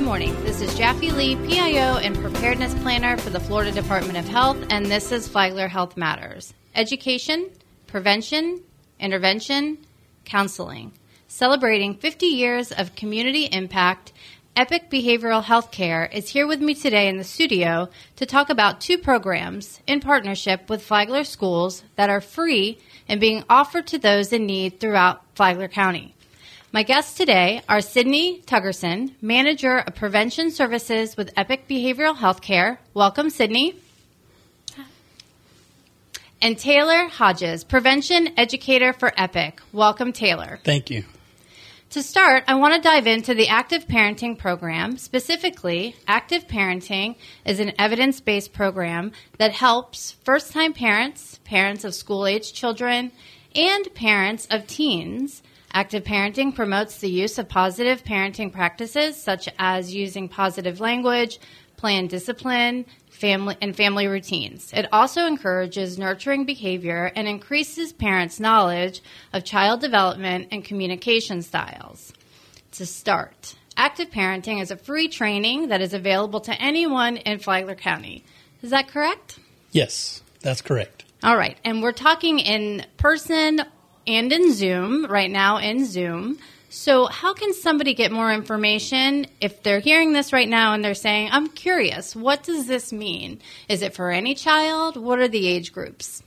Good morning. This is Jaffe Lee, PIO and Preparedness Planner for the Florida Department of Health, and this is Flagler Health Matters. Education, prevention, intervention, counseling. Celebrating 50 years of community impact, Epic Behavioral Health Care is here with me today in the studio to talk about two programs in partnership with Flagler Schools that are free and being offered to those in need throughout Flagler County. My guests today are Sydney Tuggerson, Manager of Prevention Services with Epic Behavioral Healthcare. Welcome, Sydney. And Taylor Hodges, Prevention Educator for Epic. Welcome, Taylor. Thank you. To start, I want to dive into the Active Parenting Program. Specifically, Active Parenting is an evidence based program that helps first time parents, parents of school age children, and parents of teens Active parenting promotes the use of positive parenting practices such as using positive language, planned discipline, family and family routines. It also encourages nurturing behavior and increases parents' knowledge of child development and communication styles. To start, active parenting is a free training that is available to anyone in Flagler County. Is that correct? Yes, that's correct. All right. And we're talking in person and in Zoom, right now in Zoom. So, how can somebody get more information if they're hearing this right now and they're saying, I'm curious, what does this mean? Is it for any child? What are the age groups?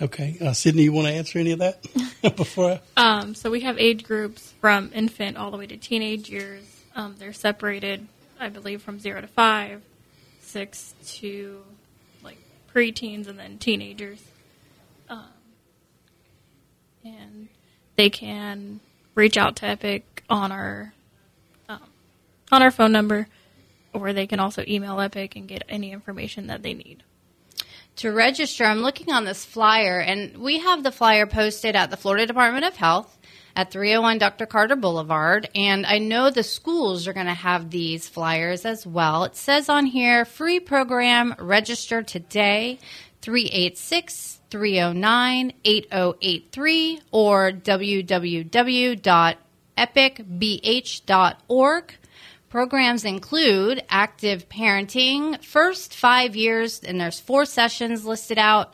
Okay. Uh, Sydney, you want to answer any of that before I... Um, so, we have age groups from infant all the way to teenage years. Um, they're separated, I believe, from zero to five, six to like preteens, and then teenagers. Um, and they can reach out to Epic on our um, on our phone number, or they can also email Epic and get any information that they need. To register, I'm looking on this flyer, and we have the flyer posted at the Florida Department of Health at 301 Dr. Carter Boulevard. And I know the schools are going to have these flyers as well. It says on here free program, register today, 386 309 8083 or www.epicbh.org. Programs include active parenting, first five years, and there's four sessions listed out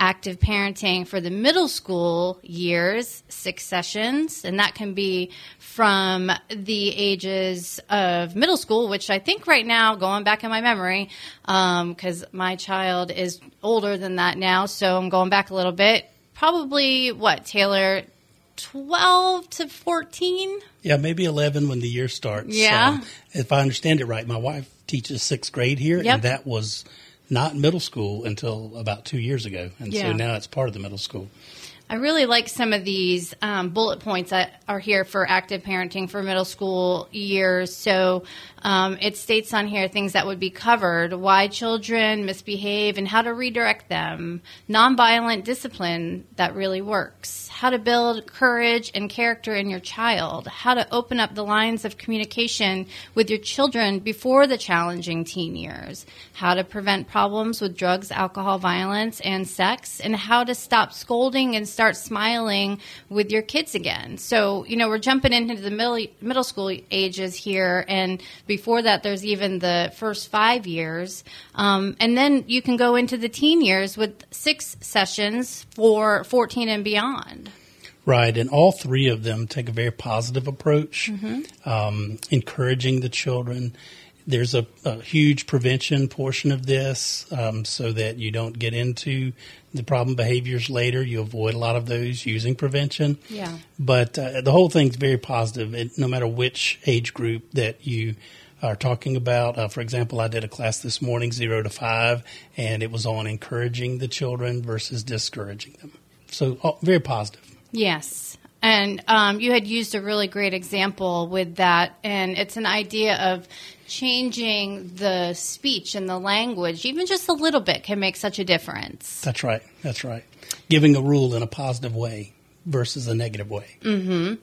active parenting for the middle school years, six sessions, and that can be from the ages of middle school, which I think right now, going back in my memory, because um, my child is older than that now, so I'm going back a little bit. Probably what, Taylor? 12 to 14? Yeah, maybe 11 when the year starts. Yeah. if I understand it right, my wife teaches sixth grade here, yep. and that was not middle school until about two years ago, and yeah. so now it's part of the middle school. I really like some of these um, bullet points that are here for active parenting for middle school years. So um, it states on here things that would be covered why children misbehave and how to redirect them, nonviolent discipline that really works, how to build courage and character in your child, how to open up the lines of communication with your children before the challenging teen years, how to prevent problems with drugs, alcohol, violence, and sex, and how to stop scolding and start smiling with your kids again. So, you know, we're jumping into the middle, middle school ages here and before that, there's even the first five years. Um, and then you can go into the teen years with six sessions for 14 and beyond. Right, and all three of them take a very positive approach, mm-hmm. um, encouraging the children. There's a, a, huge prevention portion of this um, so that you don't get into the problem behaviors later. You avoid a lot of those using prevention. Yeah. But uh, the whole thing's very positive, it, no matter which age group that you are talking about. Uh, for example, I did a class this morning, zero to five, and it was on encouraging the children versus discouraging them. So, oh, very positive. Yes. And um, you had used a really great example with that, and it's an idea of changing the speech and the language, even just a little bit, can make such a difference. That's right. That's right. Giving a rule in a positive way versus a negative way. Mm-hmm.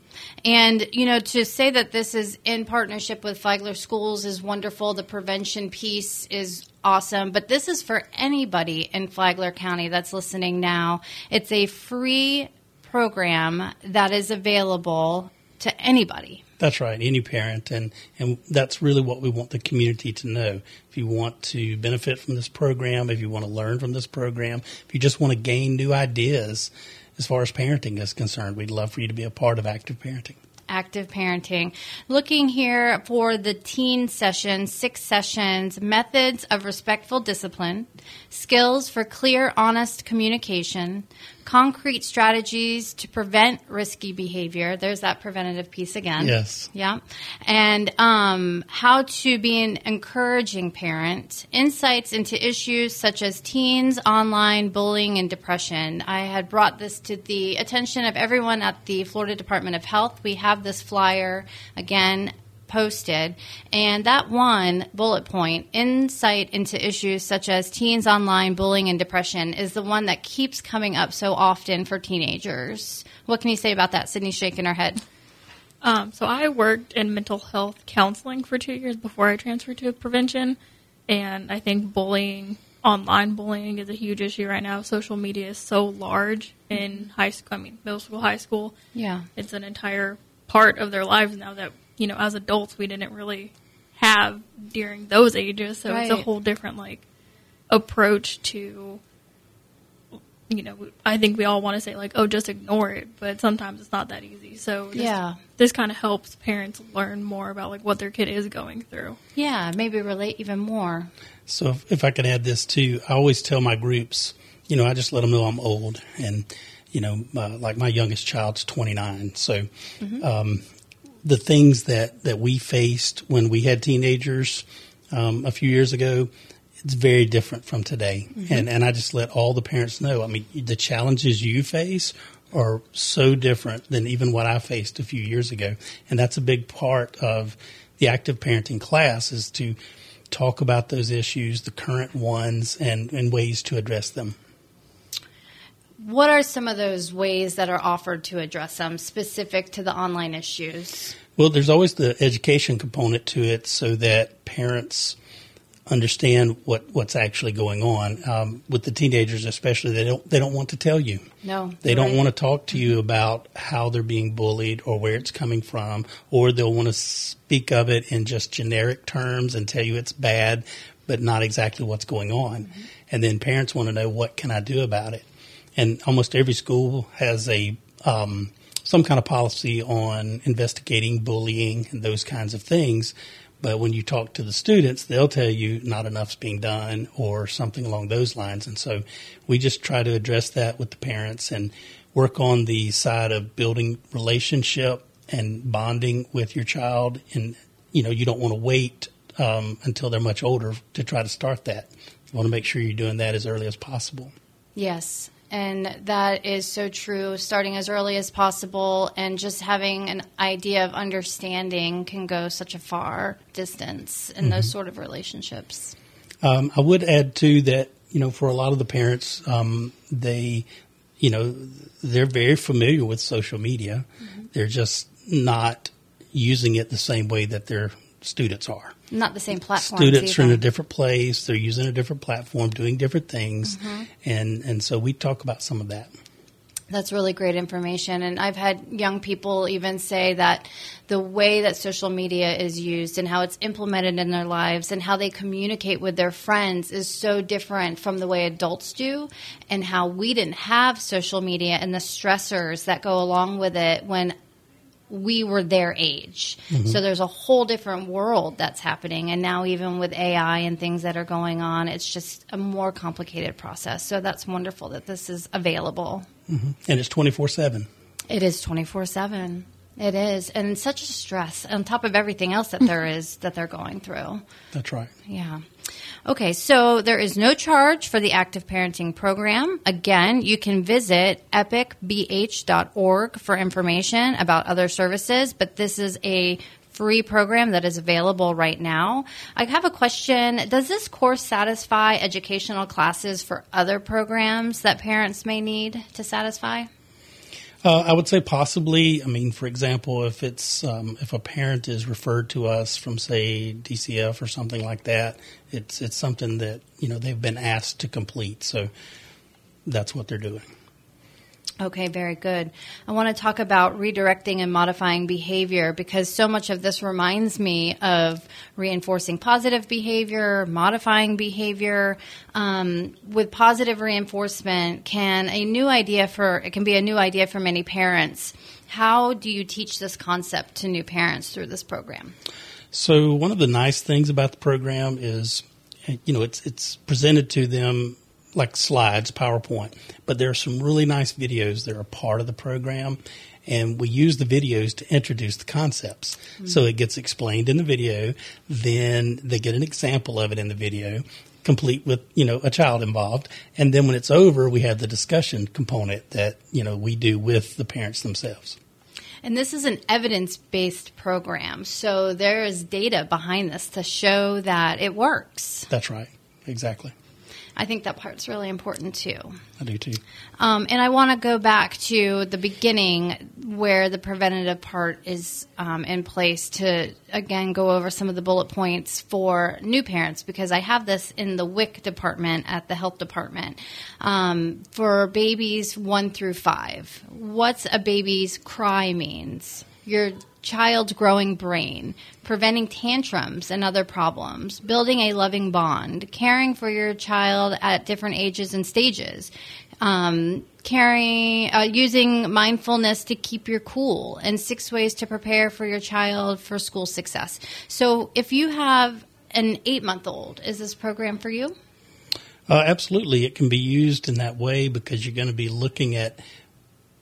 And, you know, to say that this is in partnership with Flagler Schools is wonderful. The prevention piece is awesome. But this is for anybody in Flagler County that's listening now. It's a free program that is available to anybody. That's right, any parent, and and that's really what we want the community to know. If you want to benefit from this program, if you want to learn from this program, if you just want to gain new ideas as far as parenting is concerned, we'd love for you to be a part of active parenting active parenting. Looking here for the teen session, six sessions, methods of respectful discipline, skills for clear, honest communication, concrete strategies to prevent risky behavior. There's that preventative piece again. Yes. Yeah. And um, how to be an encouraging parent, insights into issues such as teens, online, bullying, and depression. I had brought this to the attention of everyone at the Florida Department of Health. We have this flyer again posted. And that one bullet point, insight into issues such as teens online, bullying, and depression, is the one that keeps coming up so often for teenagers. What can you say about that? Sydney's shaking her head. Um, so I worked in mental health counseling for two years before I transferred to prevention, and I think bullying, online bullying, is a huge issue right now. Social media is so large in high school. I mean, middle school, high school. Yeah, it's an entire part of their lives now that you know, as adults, we didn't really have during those ages. So right. it's a whole different like approach to. You know, I think we all want to say like, "Oh, just ignore it," but sometimes it's not that easy. So this, yeah, this kind of helps parents learn more about like what their kid is going through. Yeah, maybe relate even more. So if, if I could add this too, I always tell my groups, you know, I just let them know I'm old and you know, uh, like my youngest child's 29. So, mm-hmm. um, the things that, that we faced when we had teenagers um, a few years ago, it's very different from today. Mm-hmm. And, and I just let all the parents know. I mean, the challenges you face are so different than even what I faced a few years ago. And that's a big part of the active parenting class is to talk about those issues, the current ones, and, and ways to address them. What are some of those ways that are offered to address them specific to the online issues? Well, there's always the education component to it so that parents understand what, what's actually going on. Um, with the teenagers, especially, they don't they don't want to tell you. No, they don't right. want to talk to you about how they're being bullied or where it's coming from, or they'll want to speak of it in just generic terms and tell you it's bad, but not exactly what's going on. Mm-hmm. And then parents want to know what can I do about it and almost every school has a um, some kind of policy on investigating bullying and those kinds of things. But when you talk to the students, they'll tell you not enough's being done or something along those lines. And so we just try to address that with the parents and work on the side of building relationship and bonding with your child. And, you know, you don't want to wait um, until they're much older to try to start that. You want to make sure you're doing that as early as possible. Yes. And that is so true, starting as early as possible and just having an idea of understanding can go such a far distance in mm-hmm. those sort of relationships. Um, I would add, too, that, you know, for a lot of the parents, um, they, you know, they're very familiar with social media. Mm-hmm. They're just not using it the same way that their students are not the same platform. Students either. are in a different place. They're using a different platform, doing different things, mm-hmm. and and so we talk about some of that. That's really great information. And I've had young people even say that the way that social media is used and how it's implemented in their lives and how they communicate with their friends is so different from the way adults do and how we didn't have social media and the stressors that go along with it when we were their age. Mm-hmm. So there's a whole different world that's happening. And now, even with AI and things that are going on, it's just a more complicated process. So that's wonderful that this is available. Mm-hmm. And it's 24 7. It is 24 7. It is, and such a stress on top of everything else that there is that they're going through. That's right. Yeah. Okay, so there is no charge for the active parenting program. Again, you can visit epicbh.org for information about other services, but this is a free program that is available right now. I have a question. Does this course satisfy educational classes for other programs that parents may need to satisfy? Uh, I would say possibly. I mean, for example, if it's um, if a parent is referred to us from say DCF or something like that, it's it's something that you know they've been asked to complete. So that's what they're doing. Okay, very good. I want to talk about redirecting and modifying behavior because so much of this reminds me of reinforcing positive behavior, modifying behavior. Um, with positive reinforcement, can a new idea for it can be a new idea for many parents. How do you teach this concept to new parents through this program? So one of the nice things about the program is, you know, it's it's presented to them like slides, PowerPoint, but there are some really nice videos that are part of the program. And we use the videos to introduce the concepts. Mm-hmm. So it gets explained in the video, then they get an example of it in the video, complete with, you know, a child involved. And then when it's over, we have the discussion component that, you know, we do with the parents themselves. And this is an evidence based program. So there is data behind this to show that it works. That's right. Exactly. I think that part's really important too. I do too. Um, and I want to go back to the beginning where the preventative part is um, in place to again go over some of the bullet points for new parents because I have this in the WIC department at the health department um, for babies one through five. What's a baby's cry means? Your child's growing brain, preventing tantrums and other problems, building a loving bond, caring for your child at different ages and stages, um, caring, uh, using mindfulness to keep your cool, and six ways to prepare for your child for school success. So, if you have an eight month old, is this program for you? Uh, absolutely. It can be used in that way because you're going to be looking at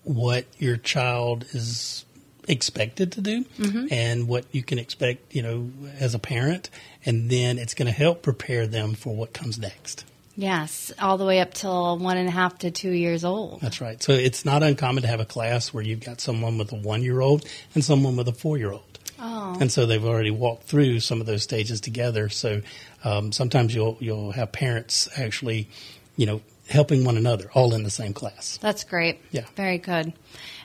what your child is expected to do mm-hmm. and what you can expect, you know, as a parent. And then it's going to help prepare them for what comes next. Yes, all the way up till one and a half to two years old. That's right. So it's not uncommon to have a class where you've got someone with a one year old and someone with a four year old. Oh. And so they've already walked through some of those stages together. So um, sometimes you'll you'll have parents actually, you know, helping one another, all in the same class. That's great. Yeah, very good.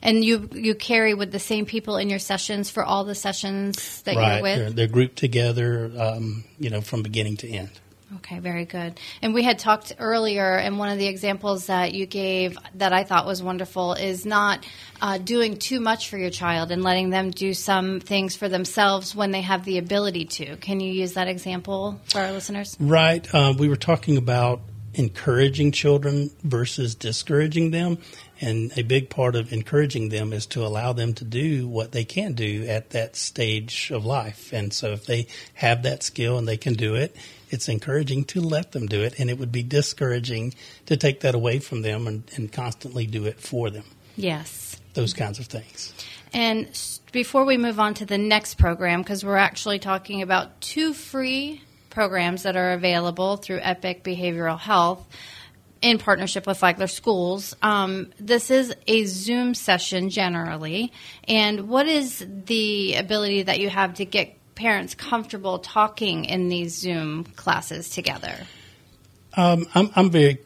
And you you carry with the same people in your sessions for all the sessions that right. you're with. They're, they're grouped together, um, you know, from beginning to end. Okay, very good. And we had talked earlier, and one of the examples that you gave that I thought was wonderful is not uh, doing too much for your child and letting them do some things for themselves when they have the ability to. Can you use that example for our listeners? Right. Uh, we were talking about encouraging children versus discouraging them. And a big part of encouraging them is to allow them to do what they can do at that stage of life. And so if they have that skill and they can do it, it's encouraging to let them do it. And it would be discouraging to take that away from them and, and constantly do it for them. Yes. Those kinds of things. And before we move on to the next program, because we're actually talking about two free programs that are available through Epic Behavioral Health in partnership with Flagler Schools. Um, this is a Zoom session generally. And what is the ability that you have to get parents comfortable talking in these Zoom classes together? Um, I'm, I'm very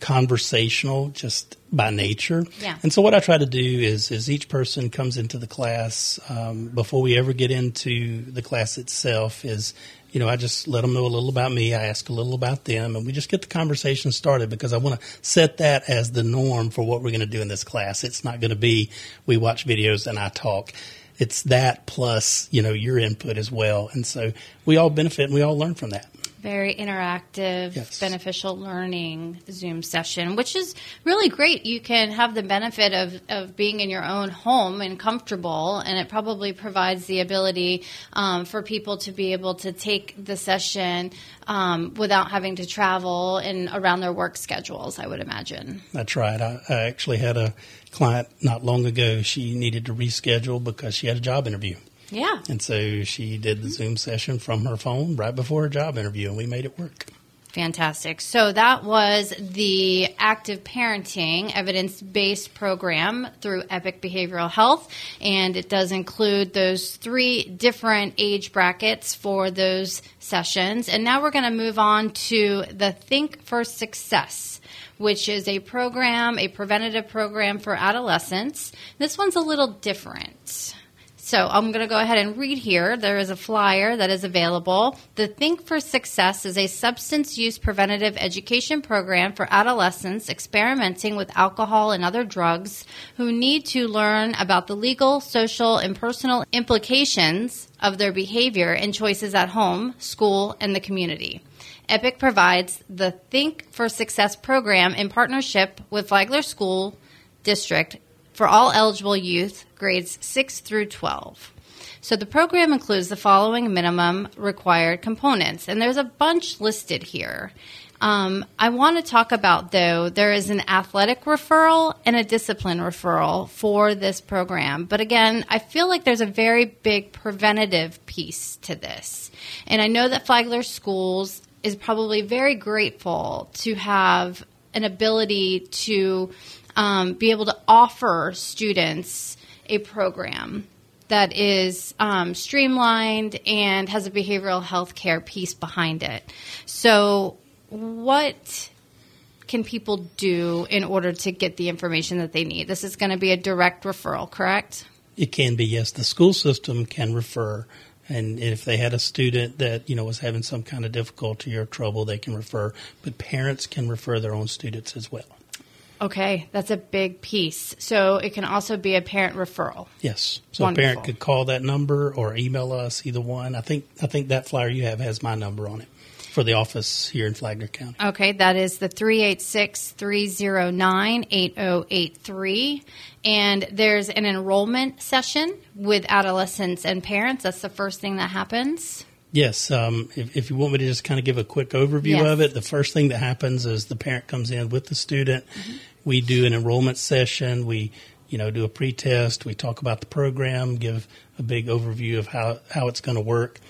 conversational just by nature. Yeah. And so what I try to do is, is each person comes into the class um, before we ever get into the class itself is you know, I just let them know a little about me. I ask a little about them, and we just get the conversation started because I want to set that as the norm for what we're going to do in this class. It's not going to be we watch videos and I talk. It's that plus, you know, your input as well. And so we all benefit and we all learn from that very interactive, yes. beneficial learning Zoom session, which is really great. You can have the benefit of, of being in your own home and comfortable, and it probably provides the ability um, for people to be able to take the session um, without having to travel and around their work schedules, I would imagine. That's right. I, I actually had a client not long ago. She needed to reschedule because she had a job interview. Yeah. And so she did the Zoom session from her phone right before her job interview, and we made it work. Fantastic. So that was the active parenting evidence based program through Epic Behavioral Health. And it does include those three different age brackets for those sessions. And now we're going to move on to the Think for Success. Which is a program, a preventative program for adolescents. This one's a little different. So I'm going to go ahead and read here. There is a flyer that is available. The Think for Success is a substance use preventative education program for adolescents experimenting with alcohol and other drugs who need to learn about the legal, social, and personal implications of their behavior and choices at home, school, and the community. EPIC provides the Think for Success program in partnership with Flagler School District for all eligible youth grades 6 through 12. So the program includes the following minimum required components, and there's a bunch listed here. Um, I want to talk about, though, there is an athletic referral and a discipline referral for this program. But again, I feel like there's a very big preventative piece to this. And I know that Flagler Schools is probably very grateful to have an ability to um, be able to offer students a program that is um, streamlined and has a behavioral health care piece behind it. So, what can people do in order to get the information that they need? This is going to be a direct referral, correct? It can be, yes. The school system can refer. And if they had a student that, you know, was having some kind of difficulty or trouble, they can refer. But parents can refer their own students as well. Okay, that's a big piece. So it can also be a parent referral. Yes. So Wonderful. a parent could call that number or email us, either one. I think I think that flyer you have has my number on it for the office here in Flagler County. Okay, that is the 386 309 8083. And there's an enrollment session with adolescents and parents. That's the first thing that happens. Yes, um, if, if you want me to just kind of give a quick overview Yes. of it, the first thing that happens is the parent comes in with the student. We do an enrollment session. We, you know, do a pre-test. We talk about the program, give a big overview of how how it's going to work.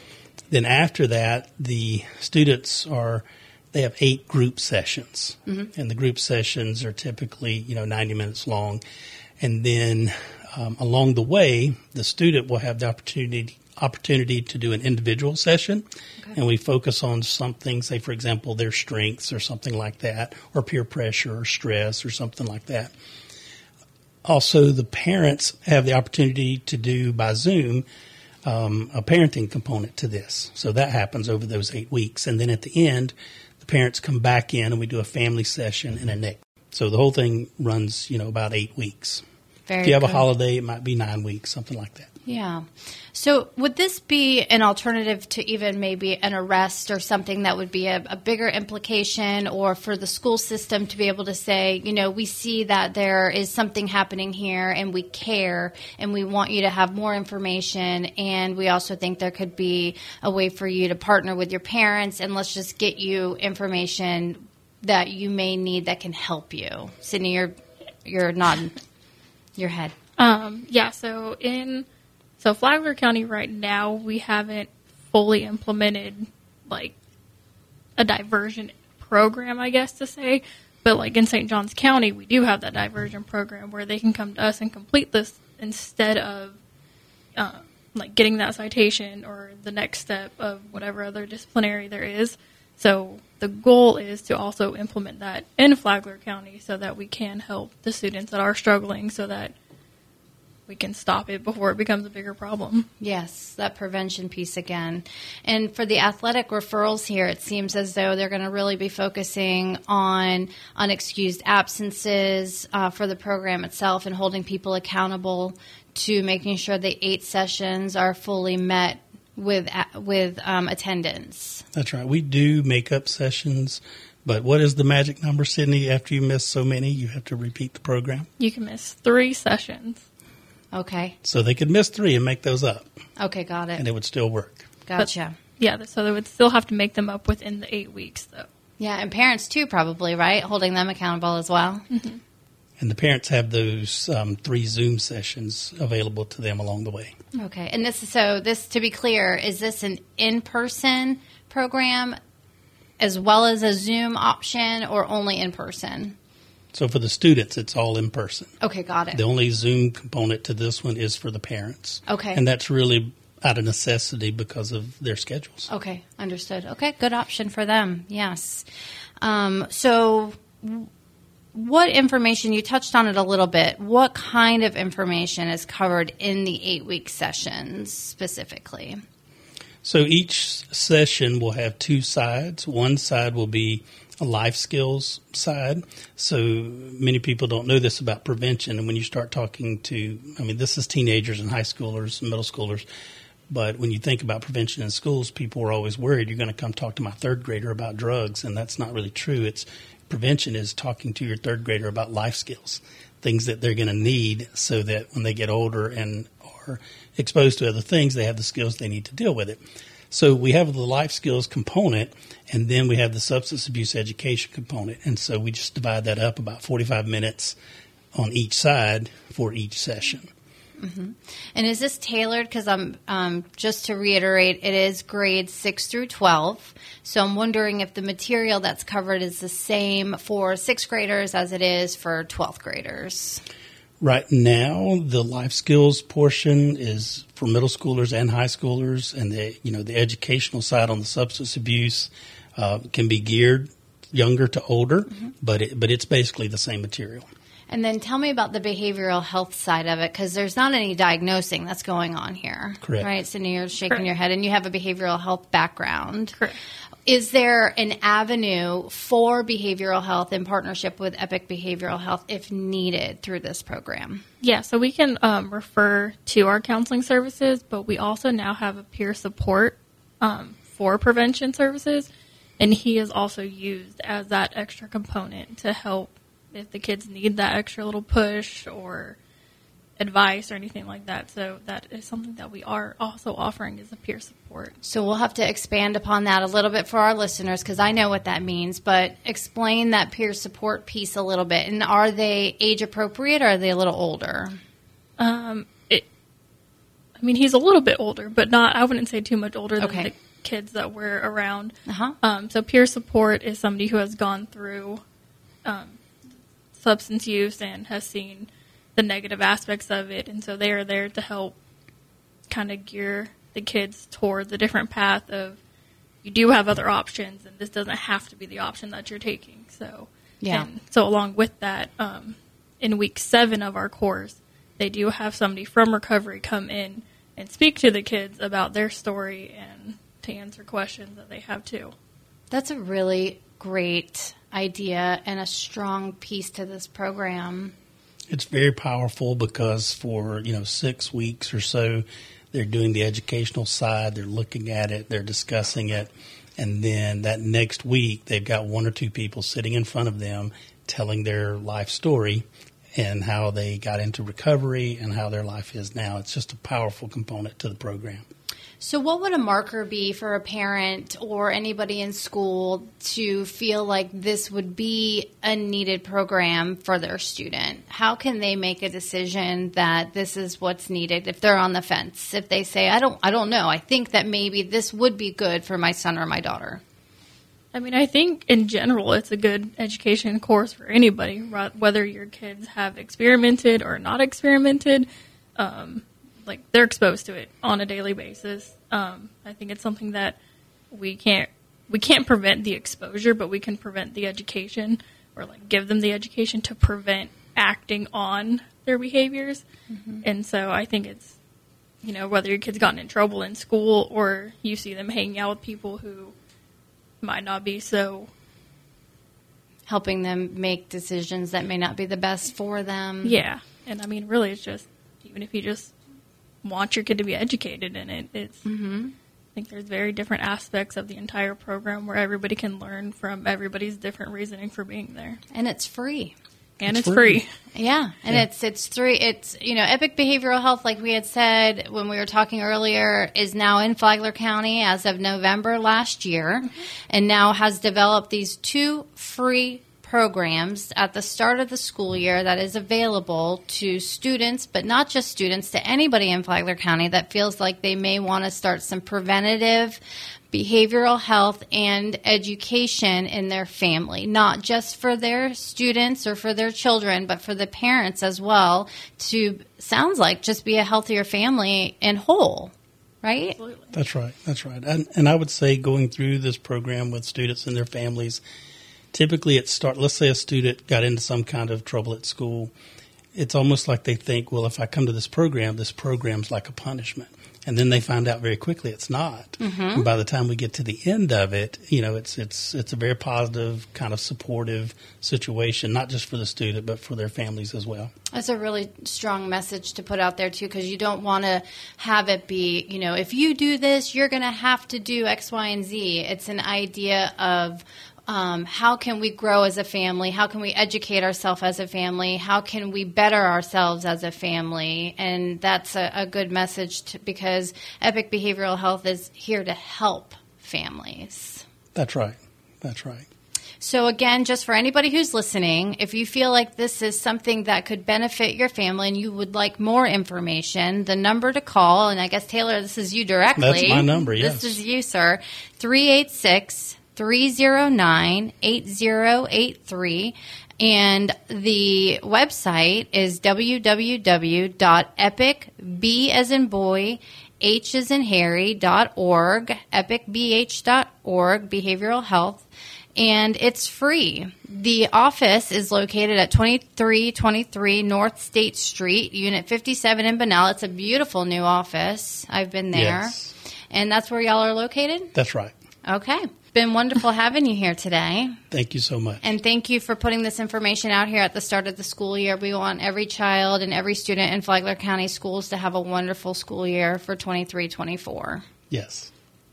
Then after that, the students are they have eight group sessions, and the group sessions are typically you know ninety minutes long, and then um, along the way, the student will have the opportunity opportunity to do an individual session, and we focus on something, say for example, their strengths or something like that, or peer pressure or stress or something like that. Also, the parents have the opportunity to do by Zoom um, a parenting component to this. So that happens over those eight weeks. And then at the end, the parents come back in and we do a family session and a next. So the whole thing runs, you know, about eight weeks. Very if you have a holiday, it might be nine weeks, something like that. Yeah. So, would this be an alternative to even maybe an arrest or something that would be a, a bigger implication, or for the school system to be able to say, you know, we see that there is something happening here and we care and we want you to have more information, and we also think there could be a way for you to partner with your parents and let's just get you information that you may need that can help you. Sydney, you're, you're nodding your head. Um, yeah, so in so Flagler County right now we haven't fully implemented like a diversion program, I guess to say. But like in St. Johns County, we do have that diversion program where they can come to us and complete this instead of uh, like getting that citation or the next step of whatever other disciplinary there is. So the goal is to also implement that in Flagler County so that we can help the students that are struggling so that we can stop it before it becomes a bigger problem. Yes, that prevention piece again. And for the athletic referrals here, it seems as though they're going to really be focusing on unexcused absences uh, for the program itself and holding people accountable to making sure the eight sessions are fully met with with um, attendance. That's right. We do makeup sessions, but what is the magic number, Sydney? After you miss so many, you have to repeat the program. You can miss three sessions. Okay. So they could miss three and make those up, Okay, got it. and it. it would still work. Gotcha. Yeah, so they would still have to make them up within the eight weeks, though. Yeah, and parents too, probably right, holding them accountable as well. And the parents have those um, three Zoom sessions available to them along the way. Okay, and this is so. This to be clear, is this an in-person program as well as a Zoom option, or only in person? So for the students, it's all in person. Okay, got it. The only Zoom component to this one is for the parents. Okay. And that's really out of necessity because of their schedules. Okay, understood. Okay, good option for them. Yes. Um, so, what information you touched on it a little bit what kind of information is covered in the eight week sessions specifically? So each session will have two sides. One side will be a life skills side. So many people don't know this about prevention. And when you start talking to i mean this is teenagers and high schoolers and middle schoolers. But when you think about prevention in schools, people are always worried you're going to come talk to my third grader about drugs, and that's not really true. It's prevention is talking to your third grader about life skills, things that they're going to need so that when they get older and are exposed to other things, they have the skills they need to deal with it. So we have the life skills component, and then we have the substance abuse education component. And so we just divide that up about 45 minutes on each side for each session. Mm-hmm. And is this tailored? Because I'm um, just to reiterate, it is grades six through twelve. So I'm wondering if the material that's covered is the same for sixth graders as it is for twelfth graders. Right now, the life skills portion is for middle schoolers and high schoolers, and the you know the educational side on the substance abuse uh, can be geared younger to older, mm-hmm. but it, but it's basically the same material. And then tell me about the behavioral health side of it because there's not any diagnosing that's going on here. Correct. Right? So you're shaking Correct. your head and you have a behavioral health background. Correct. Is there an avenue for behavioral health in partnership with Epic Behavioral Health if needed through this program? Yeah, so we can um, refer to our counseling services, but we also now have a peer support um, for prevention services, and he is also used as that extra component to help if the kids need that extra little push or advice or anything like that. So that is something that we are also offering as a peer support. So we'll have to expand upon that a little bit for our listeners because I know what that means, but explain that peer support piece a little bit. And are they age appropriate or are they a little older? Um, it, I mean, he's a little bit older, but not, I wouldn't say too much older than okay. the kids that we're around. Uh-huh. Um, so peer support is somebody who has gone through um, substance use and has seen the negative aspects of it, and so they are there to help kind of gear the kids towards a different path of you do have other options, and this doesn't have to be the option that you're taking. So yeah. so along with that, um, in week seven of our course, they do have somebody from recovery come in and speak to the kids about their story and to answer questions that they have too. That's a really great idea and a strong piece to this program. It's very powerful because for, you know, 6 weeks or so they're doing the educational side, they're looking at it, they're discussing it, and then that next week they've got one or two people sitting in front of them telling their life story and how they got into recovery and how their life is now. It's just a powerful component to the program. So, what would a marker be for a parent or anybody in school to feel like this would be a needed program for their student? How can they make a decision that this is what's needed if they're on the fence? If they say, "I don't, I don't know. I think that maybe this would be good for my son or my daughter." I mean, I think in general it's a good education course for anybody, whether your kids have experimented or not experimented. Um, like they're exposed to it on a daily basis. Um, I think it's something that we can't we can't prevent the exposure, but we can prevent the education or like give them the education to prevent acting on their behaviors. Mm-hmm. And so I think it's you know whether your kid's gotten in trouble in school or you see them hanging out with people who might not be so helping them make decisions that may not be the best for them. Yeah. And I mean really it's just even if you just want your kid to be educated in it. It's mm-hmm. I think there's very different aspects of the entire program where everybody can learn from everybody's different reasoning for being there, and it's free. And it's, it's free. free. Yeah, and yeah. it's it's three. It's you know, Epic Behavioral Health, like we had said when we were talking earlier, is now in Flagler County as of November last year, mm-hmm. and now has developed these two free programs at the start of the school year that is available to students, but not just students, to anybody in Flagler County that feels like they may want to start some preventative behavioral health and education in their family, not just for their students or for their children, but for the parents as well to sounds like just be a healthier family and whole. Right? Absolutely. That's right. That's right. And, and I would say going through this program with students and their families, typically it start. Let's say a student got into some kind of trouble at school. It's almost like they think, well, if I come to this program, this program's like a punishment and then they find out very quickly it's not. Mm-hmm. And by the time we get to the end of it, you know, it's it's it's a very positive, kind of supportive situation, not just for the student but for their families as well. That's a really strong message to put out there too, because you don't want to have it be, you know, if you do this, you're going to have to do X, Y, and Z. It's an idea of um, how can we grow as a family? How can we educate ourselves as a family? How can we better ourselves as a family? And that's a, a good message to, because Epic Behavioral Health is here to help families. That's right. That's right. So, again, just for anybody who's listening, if you feel like this is something that could benefit your family and you would like more information, the number to call, and I guess, Taylor, this is you directly. That's my number, yes. This is you, sir. 386 309 8083. And the website is www.epicb as in boy, H as in Harry.org, epicbh.org, behavioral health. And it's free. The office is located at 2323 North State Street, Unit 57 in Bunnell. It's a beautiful new office. I've been there. Yes. And that's where y'all are located? That's right. Okay been wonderful having you here today. Thank you so much. And thank you for putting this information out here at the start of the school year. We want every child and every student in Flagler County schools to have a wonderful school year for 23 24. Yes.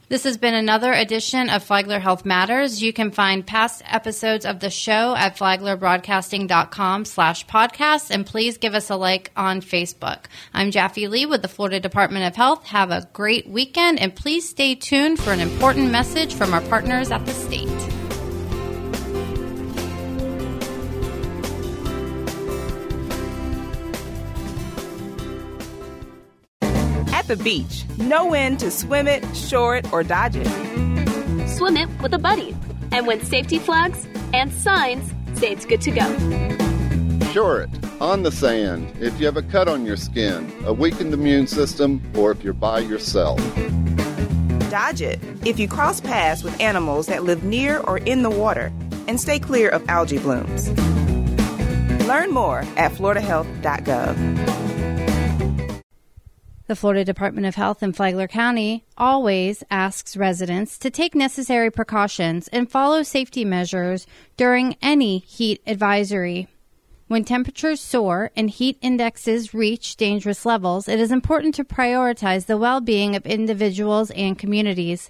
This has been another edition of Flagler Health Matters. You can find past episodes of the show at flaglerbroadcasting.com slash podcast, and please give us a like on Facebook. I'm Jaffe Lee with the Florida Department of Health. Have a great weekend, and please stay tuned for an important message from our partners at the state. The beach. Know when to swim it, shore it, or dodge it. Swim it with a buddy. And when safety flags and signs say it's good to go. Shore it on the sand if you have a cut on your skin, a weakened immune system, or if you're by yourself. Dodge it if you cross paths with animals that live near or in the water, and stay clear of algae blooms. Learn more at floridahealth.gov. The Florida Department of Health in Flagler County always asks residents to take necessary precautions and follow safety measures during any heat advisory. When temperatures soar and heat indexes reach dangerous levels, it is important to prioritize the well being of individuals and communities.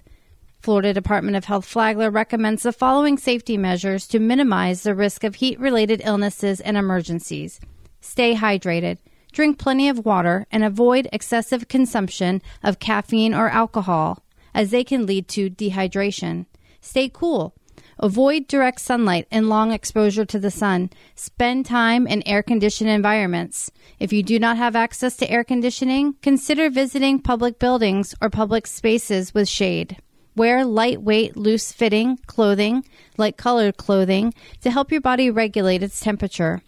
Florida Department of Health Flagler recommends the following safety measures to minimize the risk of heat related illnesses and emergencies. Stay hydrated. Drink plenty of water and avoid excessive consumption of caffeine or alcohol, as they can lead to dehydration. Stay cool. Avoid direct sunlight and long exposure to the sun. Spend time in air conditioned environments. If you do not have access to air conditioning, consider visiting public buildings or public spaces with shade. Wear lightweight, loose fitting clothing, light colored clothing, to help your body regulate its temperature.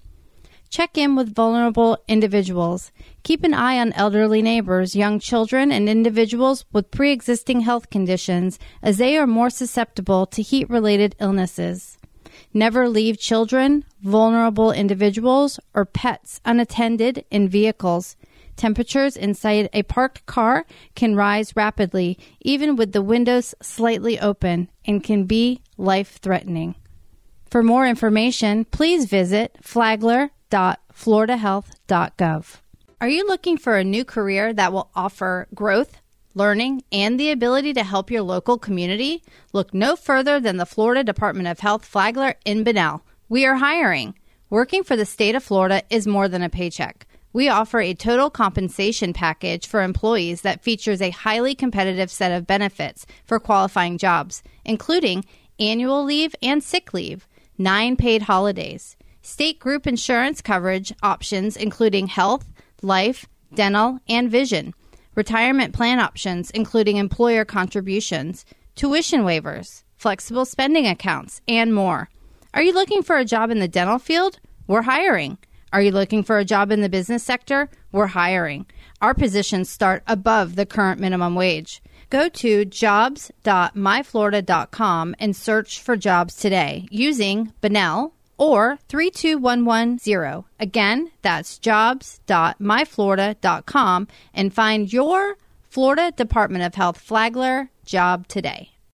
Check in with vulnerable individuals. Keep an eye on elderly neighbors, young children, and individuals with pre existing health conditions as they are more susceptible to heat related illnesses. Never leave children, vulnerable individuals, or pets unattended in vehicles. Temperatures inside a parked car can rise rapidly, even with the windows slightly open, and can be life threatening. For more information, please visit Flagler www.floridahealth.gov. Are you looking for a new career that will offer growth, learning, and the ability to help your local community? Look no further than the Florida Department of Health Flagler in Bunnell. We are hiring. Working for the state of Florida is more than a paycheck. We offer a total compensation package for employees that features a highly competitive set of benefits for qualifying jobs, including annual leave and sick leave, nine paid holidays, State group insurance coverage options including health, life, dental, and vision. Retirement plan options including employer contributions, tuition waivers, flexible spending accounts, and more. Are you looking for a job in the dental field? We're hiring. Are you looking for a job in the business sector? We're hiring. Our positions start above the current minimum wage. Go to jobs.myflorida.com and search for jobs today using Bunnell or 32110. Again, that's jobs.myflorida.com and find your Florida Department of Health Flagler job today.